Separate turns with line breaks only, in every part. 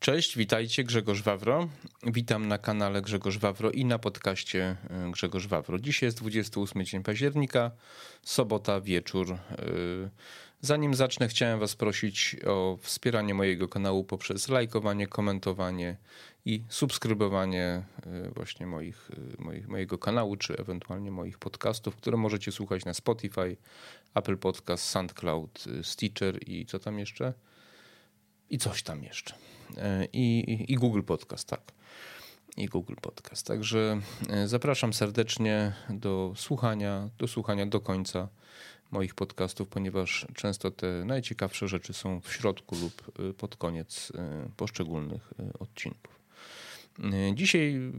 Cześć, witajcie, Grzegorz Wawro. Witam na kanale Grzegorz Wawro i na podcaście y, Grzegorz Wawro. Dzisiaj jest 28 dzień października, sobota, wieczór. Y, zanim zacznę, chciałem Was prosić o wspieranie mojego kanału poprzez lajkowanie, komentowanie i subskrybowanie y, właśnie moich, moich, mojego kanału, czy ewentualnie moich podcastów, które możecie słuchać na Spotify, Apple Podcast, SoundCloud, Stitcher i co tam jeszcze? I coś tam jeszcze. E, i, i Google Podcast, tak. I Google Podcast. Także e, zapraszam serdecznie do słuchania, do słuchania do końca moich podcastów, ponieważ często te najciekawsze rzeczy są w środku lub e, pod koniec poszczególnych odcinków. E, dzisiaj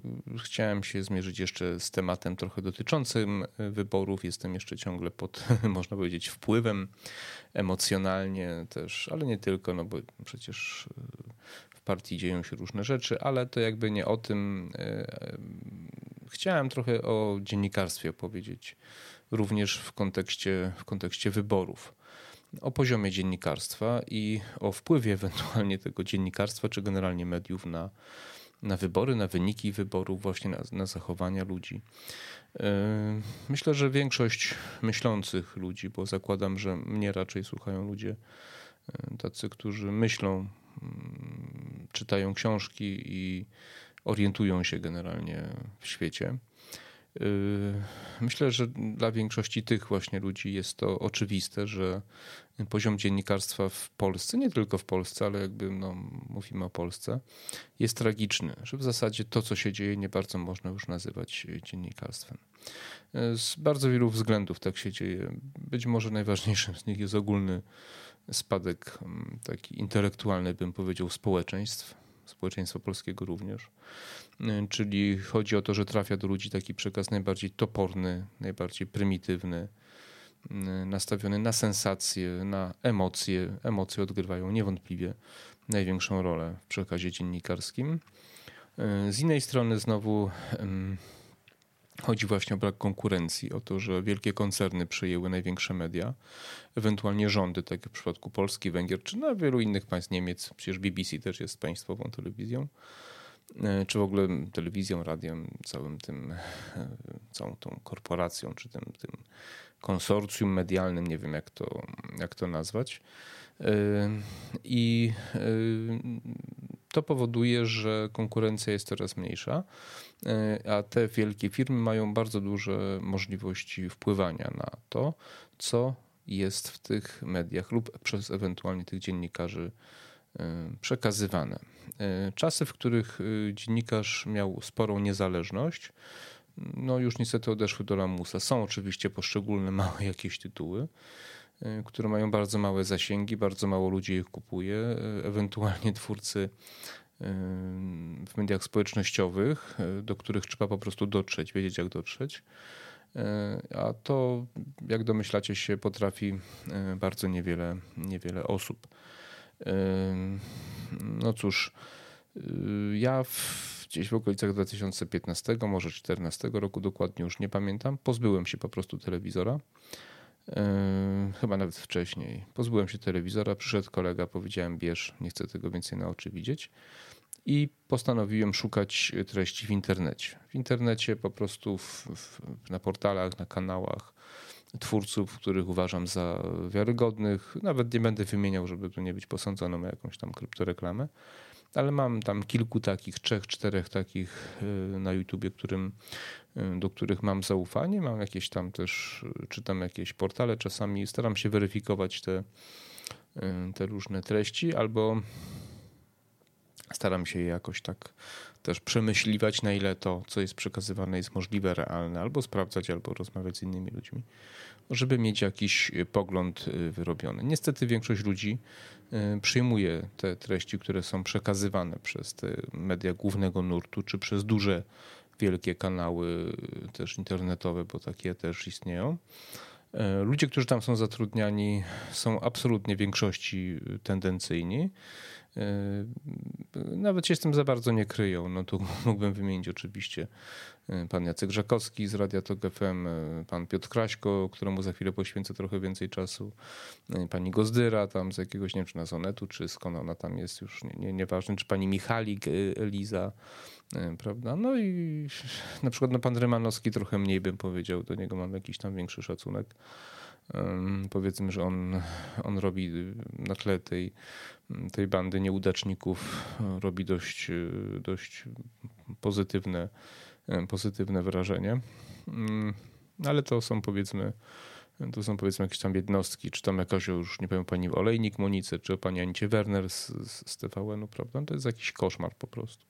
chciałem się zmierzyć jeszcze z tematem trochę dotyczącym e, wyborów. Jestem jeszcze ciągle pod, można powiedzieć, wpływem emocjonalnie też, ale nie tylko, no bo przecież e, w partii dzieją się różne rzeczy, ale to jakby nie o tym. Chciałem trochę o dziennikarstwie opowiedzieć, również w kontekście, w kontekście wyborów o poziomie dziennikarstwa i o wpływie ewentualnie tego dziennikarstwa, czy generalnie mediów na, na wybory, na wyniki wyborów, właśnie na, na zachowania ludzi. E, myślę, że większość myślących ludzi, bo zakładam, że mnie raczej słuchają ludzie e, tacy, którzy myślą, mm, czytają książki i orientują się generalnie w świecie. E, myślę, że dla większości tych właśnie ludzi jest to oczywiste, że poziom dziennikarstwa w Polsce, nie tylko w Polsce, ale jakby no, mówimy o Polsce, jest tragiczny, że w zasadzie to, co się dzieje, nie bardzo można już nazywać dziennikarstwem. Z bardzo wielu względów tak się dzieje. Być może najważniejszym z nich jest ogólny spadek mm, taki intelektualny, bym powiedział, społeczeństw, społeczeństwa polskiego również. Czyli chodzi o to, że trafia do ludzi taki przekaz najbardziej toporny, najbardziej prymitywny, Y, nastawiony na sensacje, na emocje. Emocje odgrywają niewątpliwie największą rolę w przekazie dziennikarskim. Y, z innej strony znowu chodzi właśnie o brak konkurencji, o to, że wielkie koncerny przejęły największe media, ewentualnie rządy, tak jak w przypadku Polski, Węgier czy na wielu innych państw Niemiec. Przecież BBC też jest państwową telewizją y, czy w ogóle telewizją, radiem, całym tym, całą tą korporacją, czy tym, tym konsorcjum medialnym, nie wiem jak to, jak to nazwać. Y, I y, to powoduje, że konkurencja jest coraz mniejsza, y, a te wielkie firmy mają bardzo duże możliwości wpływania na to, co jest w tych mediach lub przez ewentualnie tych dziennikarzy przekazywane. Czasy, w których dziennikarz miał sporą niezależność, no już niestety odeszły do lamusa. Są oczywiście poszczególne małe jakieś tytuły, y, które mają bardzo małe zasięgi, bardzo mało ludzi ich kupuje, y, ewentualnie twórcy y, w mediach społecznościowych, do których trzeba po prostu dotrzeć, wiedzieć jak dotrzeć. A to, jak domyślacie się, potrafi bardzo niewiele, niewiele osób. No cóż, ja w gdzieś w okolicach 2015, może 2014 roku, dokładnie już nie pamiętam, pozbyłem się po prostu telewizora. Chyba nawet wcześniej. Pozbyłem się telewizora, przyszedł kolega, powiedziałem: Bierz, nie chcę tego więcej na oczy widzieć. I postanowiłem szukać treści w internecie. W internecie po prostu w, w, na portalach, na kanałach twórców, których uważam za wiarygodnych. Nawet nie będę wymieniał, żeby tu nie być posądzonym o jakąś tam kryptoreklamę ale mam tam kilku takich, trzech, czterech takich y, na YouTubie, którym, y, do których mam zaufanie. Mam jakieś tam też, y, czytam jakieś portale, czasami staram się weryfikować te, te różne treści, albo staram się je jakoś tak też przemyśliwać, na ile to, co jest przekazywane, jest możliwe, realne, albo sprawdzać, albo rozmawiać z innymi ludźmi, żeby mieć jakiś pogląd wyrobiony. Niestety większość ludzi Y, przyjmuje te treści, które są przekazywane przez te media głównego nurtu, czy przez duże, wielkie kanały y, też internetowe, bo takie też istnieją. Y, ludzie, którzy tam są zatrudniani, są absolutnie w większości tendencyjni. Nawet się z tym za bardzo nie kryją. No tu mógłbym wymienić oczywiście pan Jacek Żakowski z Radia Tok FM, pan Piotr Kraśko, któremu za chwilę poświęcę trochę więcej czasu, pani Gozdyra tam z jakiegoś, nie wiem czy na Sonetu, czy skąd ona tam jest, już nie, nie, nieważne, czy pani Michalik, Eliza, prawda? No i na przykład no, pan Rymanowski trochę mniej bym powiedział, do niego mam jakiś tam większy szacunek. Powiedzmy, że on, on robi na tle tej, tej bandy nieudaczników, robi dość, dość pozytywne, pozytywne wrażenie. Ale to są powiedzmy, to są powiedzmy jakieś tam jednostki, czy tam jakaś już, nie powiem, pani Olejnik Monice, czy pani Anicie Werner z, z TVN-u, prawda? To jest jakiś koszmar po prostu.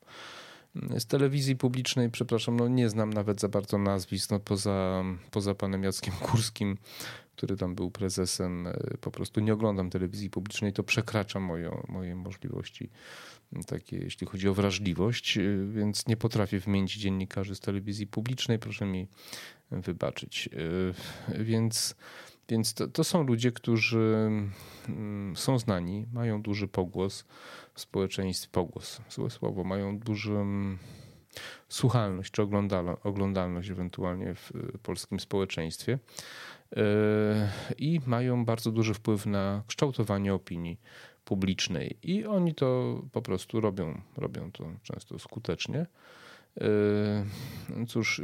Z telewizji publicznej, przepraszam, no nie znam nawet za bardzo nazwisk, no poza, poza panem Jackiem Kurskim, który tam był prezesem, e, po prostu nie oglądam telewizji publicznej, to przekracza moje, moje możliwości takie, jeśli chodzi o wrażliwość, e, więc nie potrafię wymienić dziennikarzy z telewizji publicznej, proszę mi wybaczyć. E, więc więc to, to, są ludzie, którzy mm, są znani, mają duży pogłos w społeczeństwie, pogłos, złe słowo, mają dużą słuchalność czy oglądalność ewentualnie w polskim społeczeństwie i mają bardzo duży wpływ na kształtowanie opinii publicznej. I oni to po prostu robią, robią to często skutecznie. Cóż,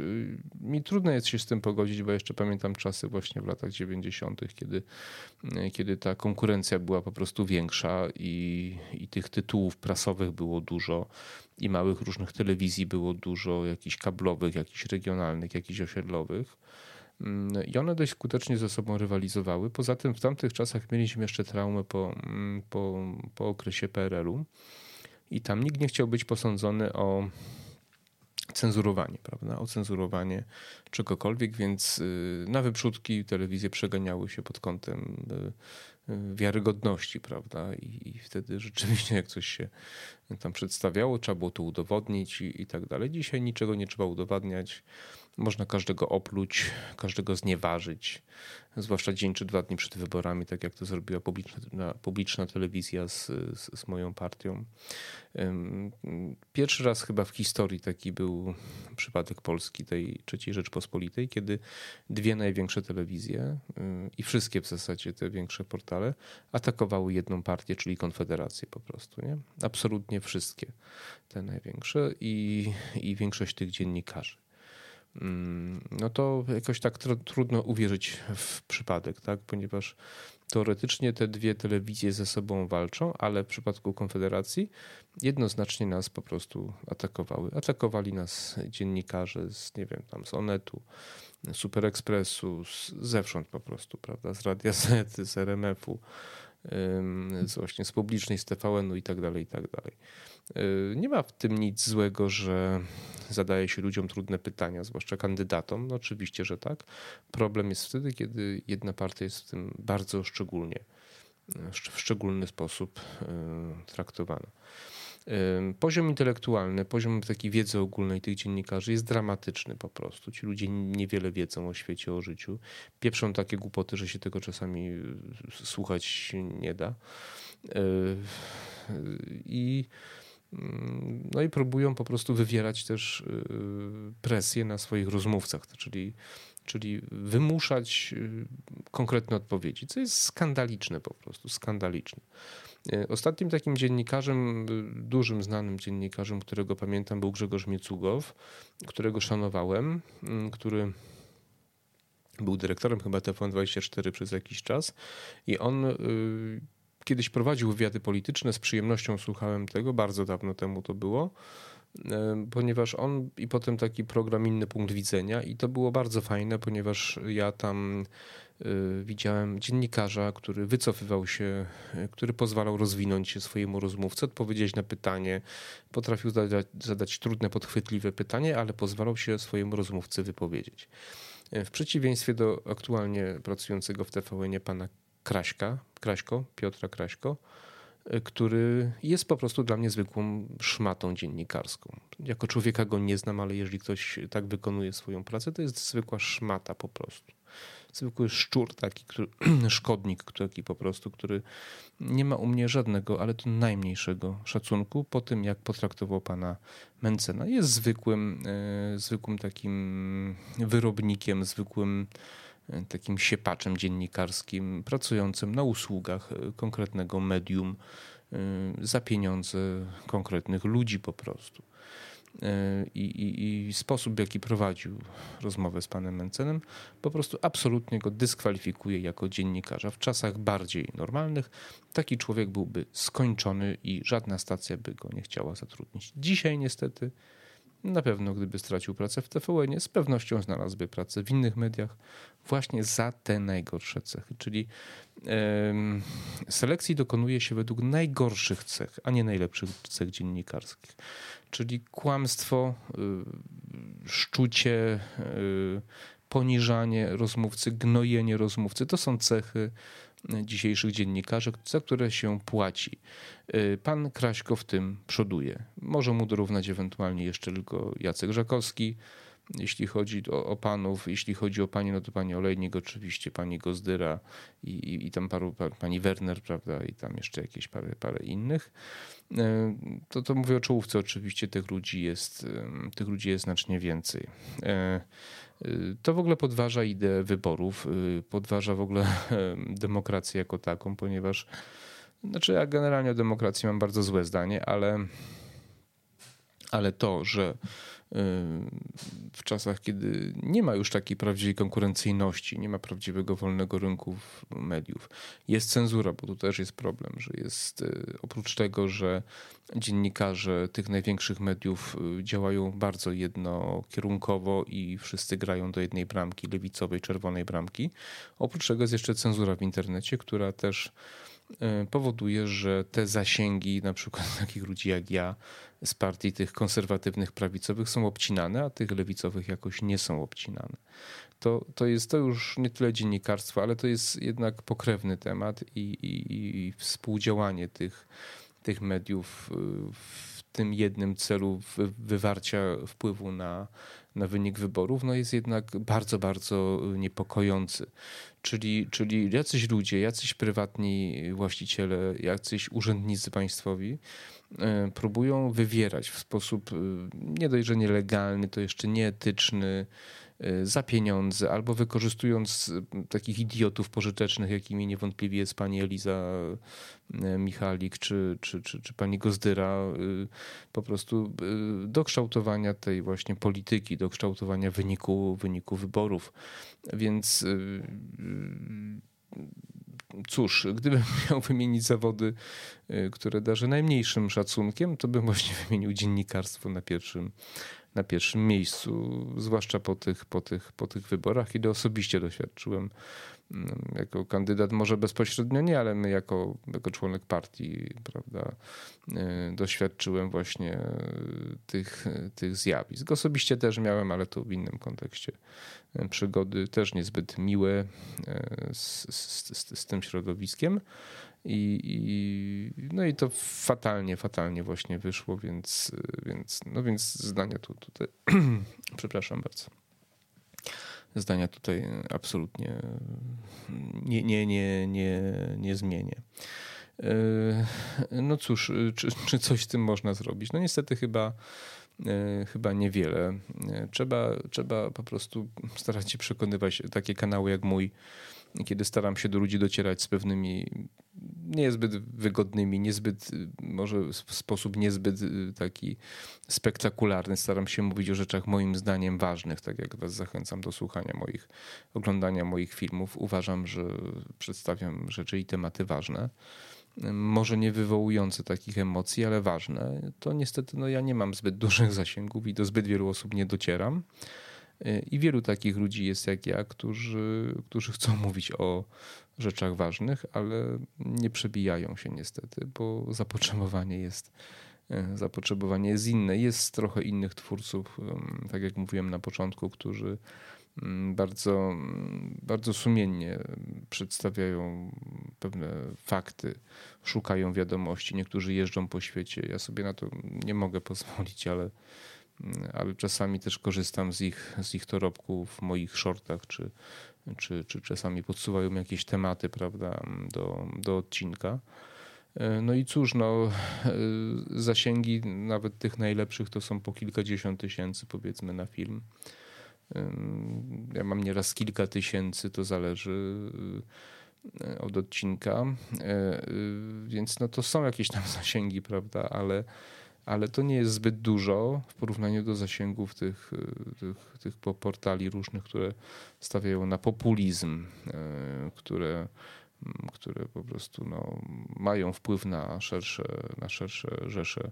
mi trudno jest się z tym pogodzić, bo jeszcze pamiętam czasy właśnie w latach 90., kiedy, kiedy ta konkurencja była po prostu większa i, i tych tytułów prasowych było dużo i małych różnych telewizji było dużo, jakichś kablowych, jakichś regionalnych, jakichś osiedlowych. Mm, I one dość skutecznie ze sobą rywalizowały. Poza tym w tamtych czasach mieliśmy jeszcze traumę po, mm, po, po okresie PRL-u i tam nikt nie chciał być posądzony o cenzurowanie, prawda? O cenzurowanie czegokolwiek, więc y, na wyprzódki telewizje przeganiały się pod kątem y, wiarygodności, prawda? I, I, wtedy rzeczywiście jak coś się tam przedstawiało, trzeba było to udowodnić i, i tak dalej. Dzisiaj niczego nie trzeba udowadniać. Można każdego opluć, każdego znieważyć, zwłaszcza dzień czy dwa dni przed wyborami, tak jak to zrobiła publiczna, publiczna telewizja z, z, z, moją partią. Pierwszy raz chyba w historii taki był przypadek Polski, tej trzeciej Rzeczpospolitej, kiedy dwie największe telewizje i wszystkie w zasadzie te większe portale atakowały jedną partię, czyli Konfederację po prostu. Nie? Absolutnie wszystkie te największe i, i większość tych dziennikarzy. Mm, no to jakoś tak tr trudno uwierzyć w przypadek, tak? ponieważ teoretycznie te dwie telewizje ze sobą walczą, ale w przypadku Konfederacji jednoznacznie nas po prostu atakowały. Atakowali nas dziennikarze z, nie wiem, tam z Onetu, Super Expressu, z, zewsząd po prostu, prawda, z Radia Z, z RMF-u, z właśnie z publicznej, z TVN-u i tak dalej, i tak dalej. Y, nie ma w tym nic złego, że zadaje się ludziom trudne pytania, zwłaszcza kandydatom. No oczywiście, że tak. Problem jest wtedy, kiedy jedna partia jest w tym bardzo szczególnie, w szczególny sposób y, traktowana. Y, poziom intelektualny, poziom takiej wiedzy ogólnej tych dziennikarzy jest dramatyczny po prostu. Ci ludzie niewiele wiedzą o świecie, o życiu. Pieprzą takie głupoty, że się tego czasami słuchać nie da. I Mm, no i próbują po prostu wywierać też y, presję na swoich rozmówcach, czyli, czyli wymuszać y, konkretne odpowiedzi, co jest skandaliczne po prostu, skandaliczne. Y, ostatnim takim dziennikarzem, dużym znanym dziennikarzem, którego pamiętam, był Grzegorz Miecugow, którego szanowałem, który był dyrektorem chyba TVN24 przez jakiś czas i on kiedyś prowadził wywiady polityczne, z przyjemnością słuchałem tego, bardzo dawno temu to było, e, ponieważ on i potem taki program Inny Punkt Widzenia i to było bardzo fajne, ponieważ ja tam e, widziałem dziennikarza, który wycofywał się, e, który pozwalał rozwinąć się swojemu rozmówcy, odpowiedzieć na pytanie, potrafił zadać, zadać trudne, podchwytliwe pytanie, ale pozwalał się swojemu rozmówcy wypowiedzieć. W przeciwieństwie do aktualnie pracującego w TVN pana Kraśka, Kraśko, Piotra Kraśko, y, który jest po prostu dla mnie zwykłą szmatą dziennikarską. Jako człowieka go nie znam, ale jeżeli ktoś tak wykonuje swoją pracę, to jest zwykła szmata po prostu. Zwykły szczur, taki który, szkodnik, taki po prostu, który nie ma u mnie żadnego, ale to najmniejszego szacunku po tym, jak potraktował pana Mencena. Jest zwykłym, e, zwykłym takim wyrobnikiem, zwykłym e, takim siepaczem dziennikarskim, pracującym na usługach e, konkretnego medium za pieniądze konkretnych ludzi po prostu. I, i, i, sposób, w jaki prowadził rozmowę z panem Mencenem, po prostu absolutnie go dyskwalifikuje jako dziennikarza. W czasach bardziej normalnych taki człowiek byłby skończony i żadna stacja by go nie chciała zatrudnić. Dzisiaj niestety na pewno, gdyby stracił pracę w TVN, z pewnością znalazłby pracę w innych mediach właśnie za te najgorsze cechy. Czyli um, selekcji dokonuje się według najgorszych cech, a nie najlepszych cech dziennikarskich. Czyli kłamstwo, y, szczucie, y, poniżanie rozmówcy, gnojenie rozmówcy to są cechy dzisiejszych dziennikarzy, za które się płaci. Y, pan Kraśko w tym przoduje. Może mu dorównać ewentualnie jeszcze tylko Jacek Żakowski, jeśli chodzi o, o, panów, jeśli chodzi o pani, no to pani Olejnik oczywiście, pani Gozdyra i, i, i tam paru, pani Werner, prawda, i tam jeszcze jakieś parę, parę innych. E, to, to mówię o czołówce oczywiście, tych ludzi jest, tych ludzi jest znacznie więcej. E, to w ogóle podważa ideę wyborów, podważa w ogóle demokrację jako taką, ponieważ znaczy ja generalnie o demokracji mam bardzo złe zdanie, ale, ale to, że w czasach, kiedy nie ma już takiej prawdziwej konkurencyjności, nie ma prawdziwego wolnego rynku mediów. Jest cenzura, bo tu też jest problem, że jest y, oprócz tego, że dziennikarze tych największych mediów y, działają bardzo jednokierunkowo i wszyscy grają do jednej bramki, lewicowej, czerwonej bramki. Oprócz tego jest jeszcze cenzura w internecie, która też y, powoduje, że te zasięgi, na przykład takich ludzi jak ja, z partii tych konserwatywnych, prawicowych są obcinane, a tych lewicowych jakoś nie są obcinane. To, to jest to już nie tyle dziennikarstwo, ale to jest jednak pokrewny temat i, i, i współdziałanie tych, tych mediów w tym jednym celu wywarcia wpływu na, na wynik wyborów, no jest jednak bardzo, bardzo niepokojący. Czyli, czyli jacyś ludzie, jacyś prywatni właściciele, jacyś urzędnicy państwowi, E, próbują wywierać w sposób e, nie dość, że nielegalny, to jeszcze nieetyczny, za pieniądze, albo wykorzystując takich idiotów pożytecznych, jakimi niewątpliwie jest pani Eliza Michalik czy, czy, czy, czy pani Gozdyra, po prostu do kształtowania tej właśnie polityki, do kształtowania wyniku, wyniku wyborów. Więc cóż, gdybym miał wymienić zawody, y, które darzę najmniejszym szacunkiem, to bym właśnie wymienił dziennikarstwo na pierwszym, na pierwszym miejscu, zwłaszcza po tych, po, tych, po tych wyborach, kiedy osobiście doświadczyłem jako kandydat, może bezpośrednio nie, ale my jako, jako członek partii, prawda, y, doświadczyłem właśnie tych, tych zjawisk. Osobiście też miałem, ale to w innym kontekście y, przygody, też niezbyt miłe y, z, z, z tym środowiskiem. I, i, no i to fatalnie, fatalnie właśnie wyszło, więc, więc, no więc zdania tu, tutaj, przepraszam bardzo. Zdania tutaj absolutnie nie, nie, nie, nie, nie zmienię. No cóż, czy, czy coś z tym można zrobić? No niestety chyba, chyba niewiele. Trzeba, trzeba po prostu starać się przekonywać takie kanały jak mój, kiedy staram się do ludzi docierać z pewnymi niezbyt wygodnymi, niezbyt, może w sposób niezbyt y, taki spektakularny. Staram się mówić o rzeczach moim zdaniem ważnych, tak jak was zachęcam do słuchania moich, oglądania moich filmów. Uważam, że przedstawiam rzeczy i tematy ważne. Może nie wywołujące takich emocji, ale ważne. To niestety no, ja nie mam zbyt dużych zasięgów i do zbyt wielu osób nie docieram. I wielu takich ludzi jest jak ja, którzy, którzy chcą mówić o rzeczach ważnych, ale nie przebijają się niestety, bo zapotrzebowanie jest, e, zapotrzebowanie jest inne. Jest trochę innych twórców, tak jak mówiłem na początku, którzy mm, bardzo, bardzo sumiennie przedstawiają pewne fakty, szukają wiadomości. Niektórzy jeżdżą po świecie. Ja sobie na to nie mogę pozwolić, ale ale czasami też korzystam z ich, z ich dorobków w moich shortach, czy, czy, czy czasami podsuwają jakieś tematy, prawda, do, do odcinka. No i cóż, no, zasięgi nawet tych najlepszych to są po kilkadziesiąt tysięcy, powiedzmy, na film. Ja mam nieraz kilka tysięcy, to zależy e, od odcinka, e, więc no to są jakieś tam zasięgi, prawda, ale, ale to nie jest zbyt dużo w porównaniu do zasięgów tych, e, tych, tych portali różnych, które stawiają na populizm, które, które po prostu no, mają wpływ na szersze, na szersze rzesze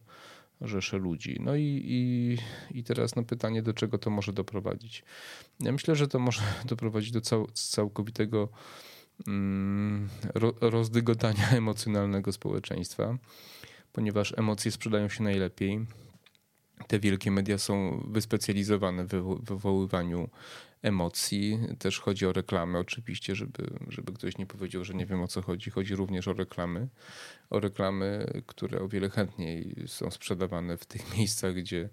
rzesze ludzi. No i, i, i teraz no pytanie, do czego to może doprowadzić? Ja myślę, że to może doprowadzić do cał, całkowitego mm, ro, rozdygotania emocjonalnego społeczeństwa, ponieważ emocje sprzedają się najlepiej. Te wielkie media są wyspecjalizowane w wywoływaniu emocji. Też chodzi o reklamy, oczywiście, żeby, żeby ktoś nie powiedział, że nie wiem o co chodzi. Chodzi również o reklamy. O reklamy, które o wiele chętniej są sprzedawane w tych miejscach, gdzie,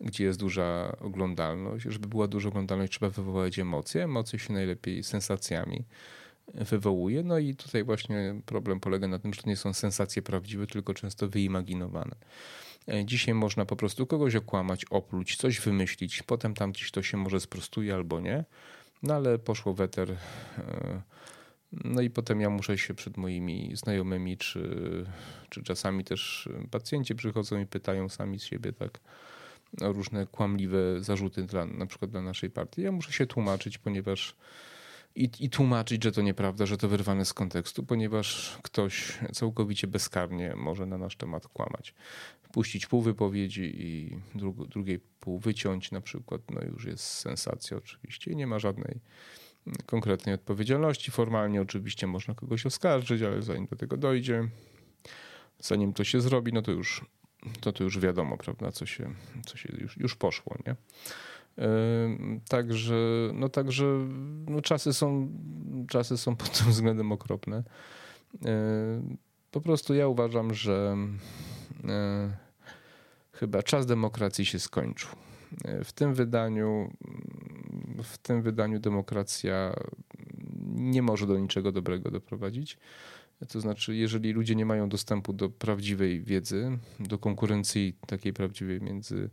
gdzie jest duża oglądalność. Żeby była duża oglądalność, trzeba wywołać emocje. Emocje się najlepiej sensacjami wywołuje. No i tutaj właśnie problem polega na tym, że to nie są sensacje prawdziwe, tylko często wyimaginowane. E, dzisiaj można po prostu kogoś okłamać, opluć, coś wymyślić, potem tam gdzieś to się może sprostuje albo nie, no ale poszło weter. E, no i potem ja muszę się przed moimi znajomymi, czy, czy czasami też pacjenci przychodzą i pytają sami z siebie tak różne kłamliwe zarzuty dla, na przykład dla naszej partii. Ja muszę się tłumaczyć, ponieważ i, i tłumaczyć, że to nieprawda, że to wyrwane z kontekstu, ponieważ ktoś całkowicie bezkarnie może na nasz temat kłamać. Puścić pół wypowiedzi i dru, drugiej pół wyciąć na przykład, no już jest sensacja oczywiście i nie ma żadnej konkretnej odpowiedzialności. Formalnie oczywiście można kogoś oskarżyć, ale zanim do tego dojdzie, zanim to się zrobi, no to już, to, to już wiadomo, prawda, co się, co się już, już poszło, nie? Także, no także no czasy, są, czasy są pod tym względem okropne. Po prostu ja uważam, że chyba czas demokracji się skończył. W tym wydaniu, w tym wydaniu demokracja nie może do niczego dobrego doprowadzić. To znaczy, jeżeli ludzie nie mają dostępu do prawdziwej wiedzy, do konkurencji takiej prawdziwej między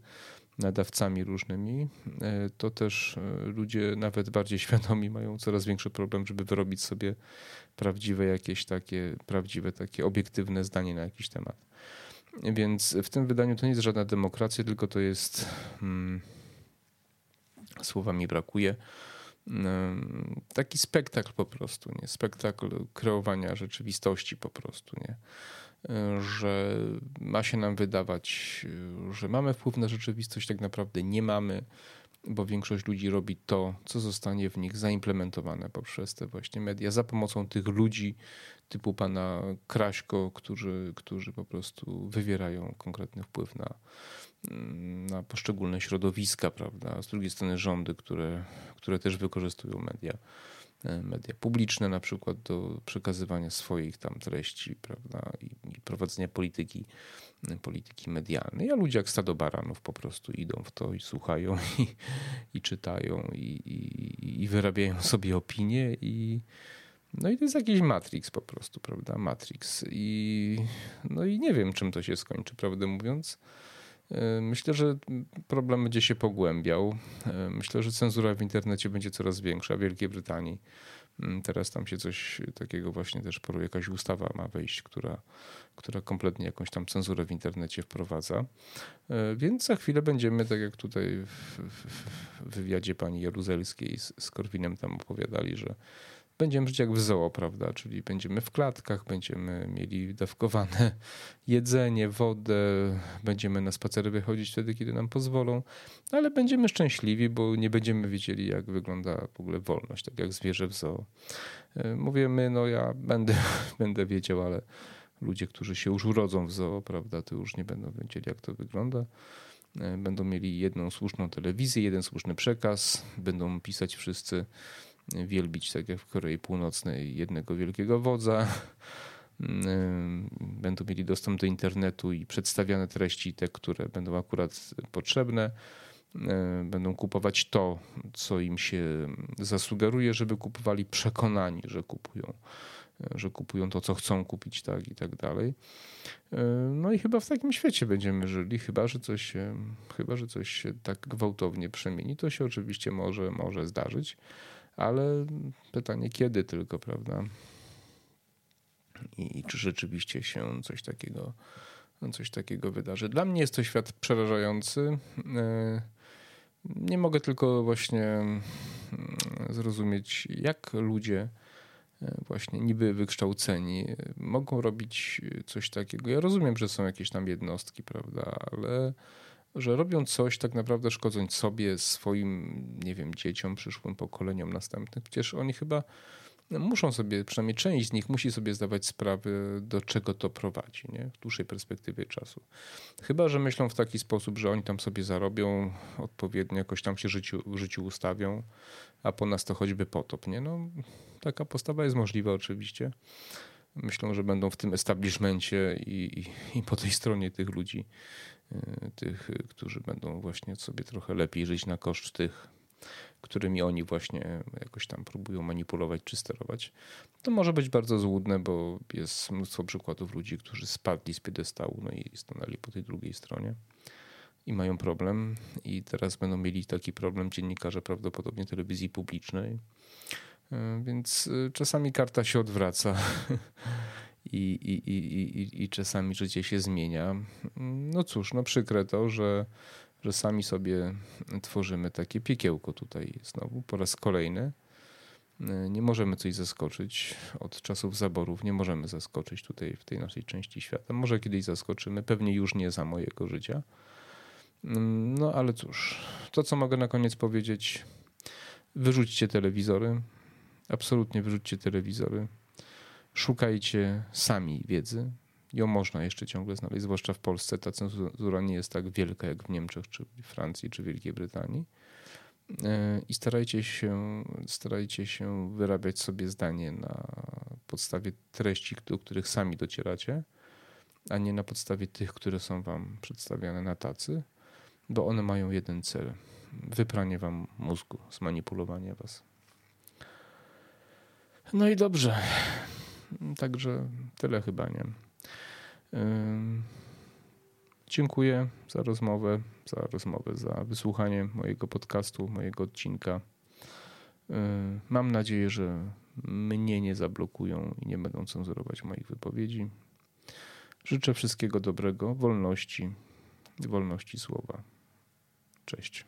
nadawcami różnymi, e, to też e, ludzie nawet bardziej świadomi mają coraz większy problem, żeby wyrobić sobie prawdziwe jakieś takie, prawdziwe takie obiektywne zdanie na jakiś temat. Więc w tym wydaniu to nie jest żadna demokracja, tylko to jest hmm, słowa mi brakuje. Hmm, taki spektakl po prostu, nie? Spektakl kreowania rzeczywistości po prostu, nie? Że ma się nam wydawać, że mamy wpływ na rzeczywistość, tak naprawdę nie mamy, bo większość ludzi robi to, co zostanie w nich zaimplementowane poprzez te właśnie media, za pomocą tych ludzi typu pana Kraśko, którzy, którzy po prostu wywierają konkretny wpływ na, na poszczególne środowiska, prawda? Z drugiej strony rządy, które, które też wykorzystują media media publiczne, na przykład do przekazywania swoich tam treści, prawda, i, prowadzenia polityki, polityki medialnej. A ludzie jak stado baranów po prostu idą w to i słuchają i, i czytają i, i, i wyrabiają sobie opinie i no i to jest jakiś Matrix po prostu, prawda? Matrix. I no i nie wiem, czym to się skończy, prawdę mówiąc. E, myślę, że problem będzie się pogłębiał. E, myślę, że cenzura w internecie będzie coraz większa. W Wielkiej Brytanii mm, teraz tam się coś takiego właśnie też poruje. Jakaś ustawa ma wejść, która, która kompletnie jakąś tam cenzurę w internecie wprowadza. E, więc za chwilę będziemy, tak jak tutaj w, w wywiadzie pani Jaruzelskiej z, z Korwinem tam opowiadali, że będziemy żyć jak w zoo, prawda? Czyli będziemy w klatkach, będziemy mieli dawkowane jedzenie, wodę, będziemy na spacery wychodzić wtedy, kiedy nam pozwolą, ale będziemy szczęśliwi, bo nie będziemy wiedzieli, jak wygląda w ogóle wolność, tak jak zwierzę w zoo. E, mówię my, no ja będę, będę wiedział, ale ludzie, którzy się już urodzą w zoo, prawda, to już nie będą wiedzieli, jak to wygląda e, będą mieli jedną słuszną telewizję, jeden słuszny przekaz, będą pisać wszyscy wielbić, tak jak w Korei Północnej, jednego wielkiego wodza. będą mieli dostęp do internetu i przedstawiane treści, te, które będą akurat potrzebne. Będą kupować to, co im się zasugeruje, żeby kupowali przekonani, że kupują że kupują to, co chcą kupić, tak i tak dalej. No i chyba w takim świecie będziemy żyli, chyba że coś się, chyba, że coś się tak gwałtownie przemieni. To się oczywiście może, może zdarzyć, ale pytanie kiedy tylko, prawda? I, i czy rzeczywiście się coś takiego, coś takiego wydarzy. Dla mnie jest to świat przerażający. E, nie mogę tylko właśnie mm, zrozumieć, jak ludzie e, właśnie niby wykształceni mogą robić coś takiego. Ja rozumiem, że są jakieś tam jednostki, prawda, ale że robią coś tak naprawdę szkodząc sobie, swoim, nie wiem, dzieciom, przyszłym pokoleniom następnym. Przecież oni chyba muszą sobie, przynajmniej część z nich musi sobie zdawać sprawę, do czego to prowadzi nie? w dłuższej perspektywie czasu. Chyba, że myślą w taki sposób, że oni tam sobie zarobią odpowiednio, jakoś tam się życiu, życiu ustawią, a po nas to choćby potop. Nie? No, taka postawa jest możliwa oczywiście. Myślą, że będą w tym establishmencie i, i, i po tej stronie tych ludzi, tych, którzy będą właśnie sobie trochę lepiej żyć na koszt tych, którymi oni właśnie jakoś tam próbują manipulować czy sterować. To może być bardzo złudne, bo jest mnóstwo przykładów ludzi, którzy spadli z piedestału no i stanęli po tej drugiej stronie i mają problem. I teraz będą mieli taki problem dziennikarze prawdopodobnie telewizji publicznej. E, więc czasami karta się odwraca. I, i, i, i, i czasami życie się zmienia. No cóż, no przykre to, że że sami sobie tworzymy takie piekiełko tutaj znowu po raz kolejny. Nie możemy coś zaskoczyć od czasów zaborów, nie możemy zaskoczyć tutaj w tej naszej części świata. Może kiedyś zaskoczymy, pewnie już nie za mojego życia. No ale cóż, to co mogę na koniec powiedzieć, wyrzućcie telewizory, absolutnie wyrzućcie telewizory, szukajcie sami wiedzy, ją można jeszcze ciągle znaleźć, zwłaszcza w Polsce ta cenzura nie jest tak wielka jak w Niemczech, czy Francji, czy Wielkiej Brytanii. E, I starajcie się, starajcie się wyrabiać sobie zdanie na podstawie treści, do których sami docieracie, a nie na podstawie tych, które są wam przedstawiane na tacy, bo one mają jeden cel: wypranie wam mózgu, zmanipulowanie was. No i dobrze. Także tyle chyba, nie? Dziękuję za rozmowę, za rozmowę, za wysłuchanie mojego podcastu, mojego odcinka. Mam nadzieję, że mnie nie zablokują i nie będą cenzurować moich wypowiedzi. Życzę wszystkiego dobrego, wolności, wolności słowa. Cześć.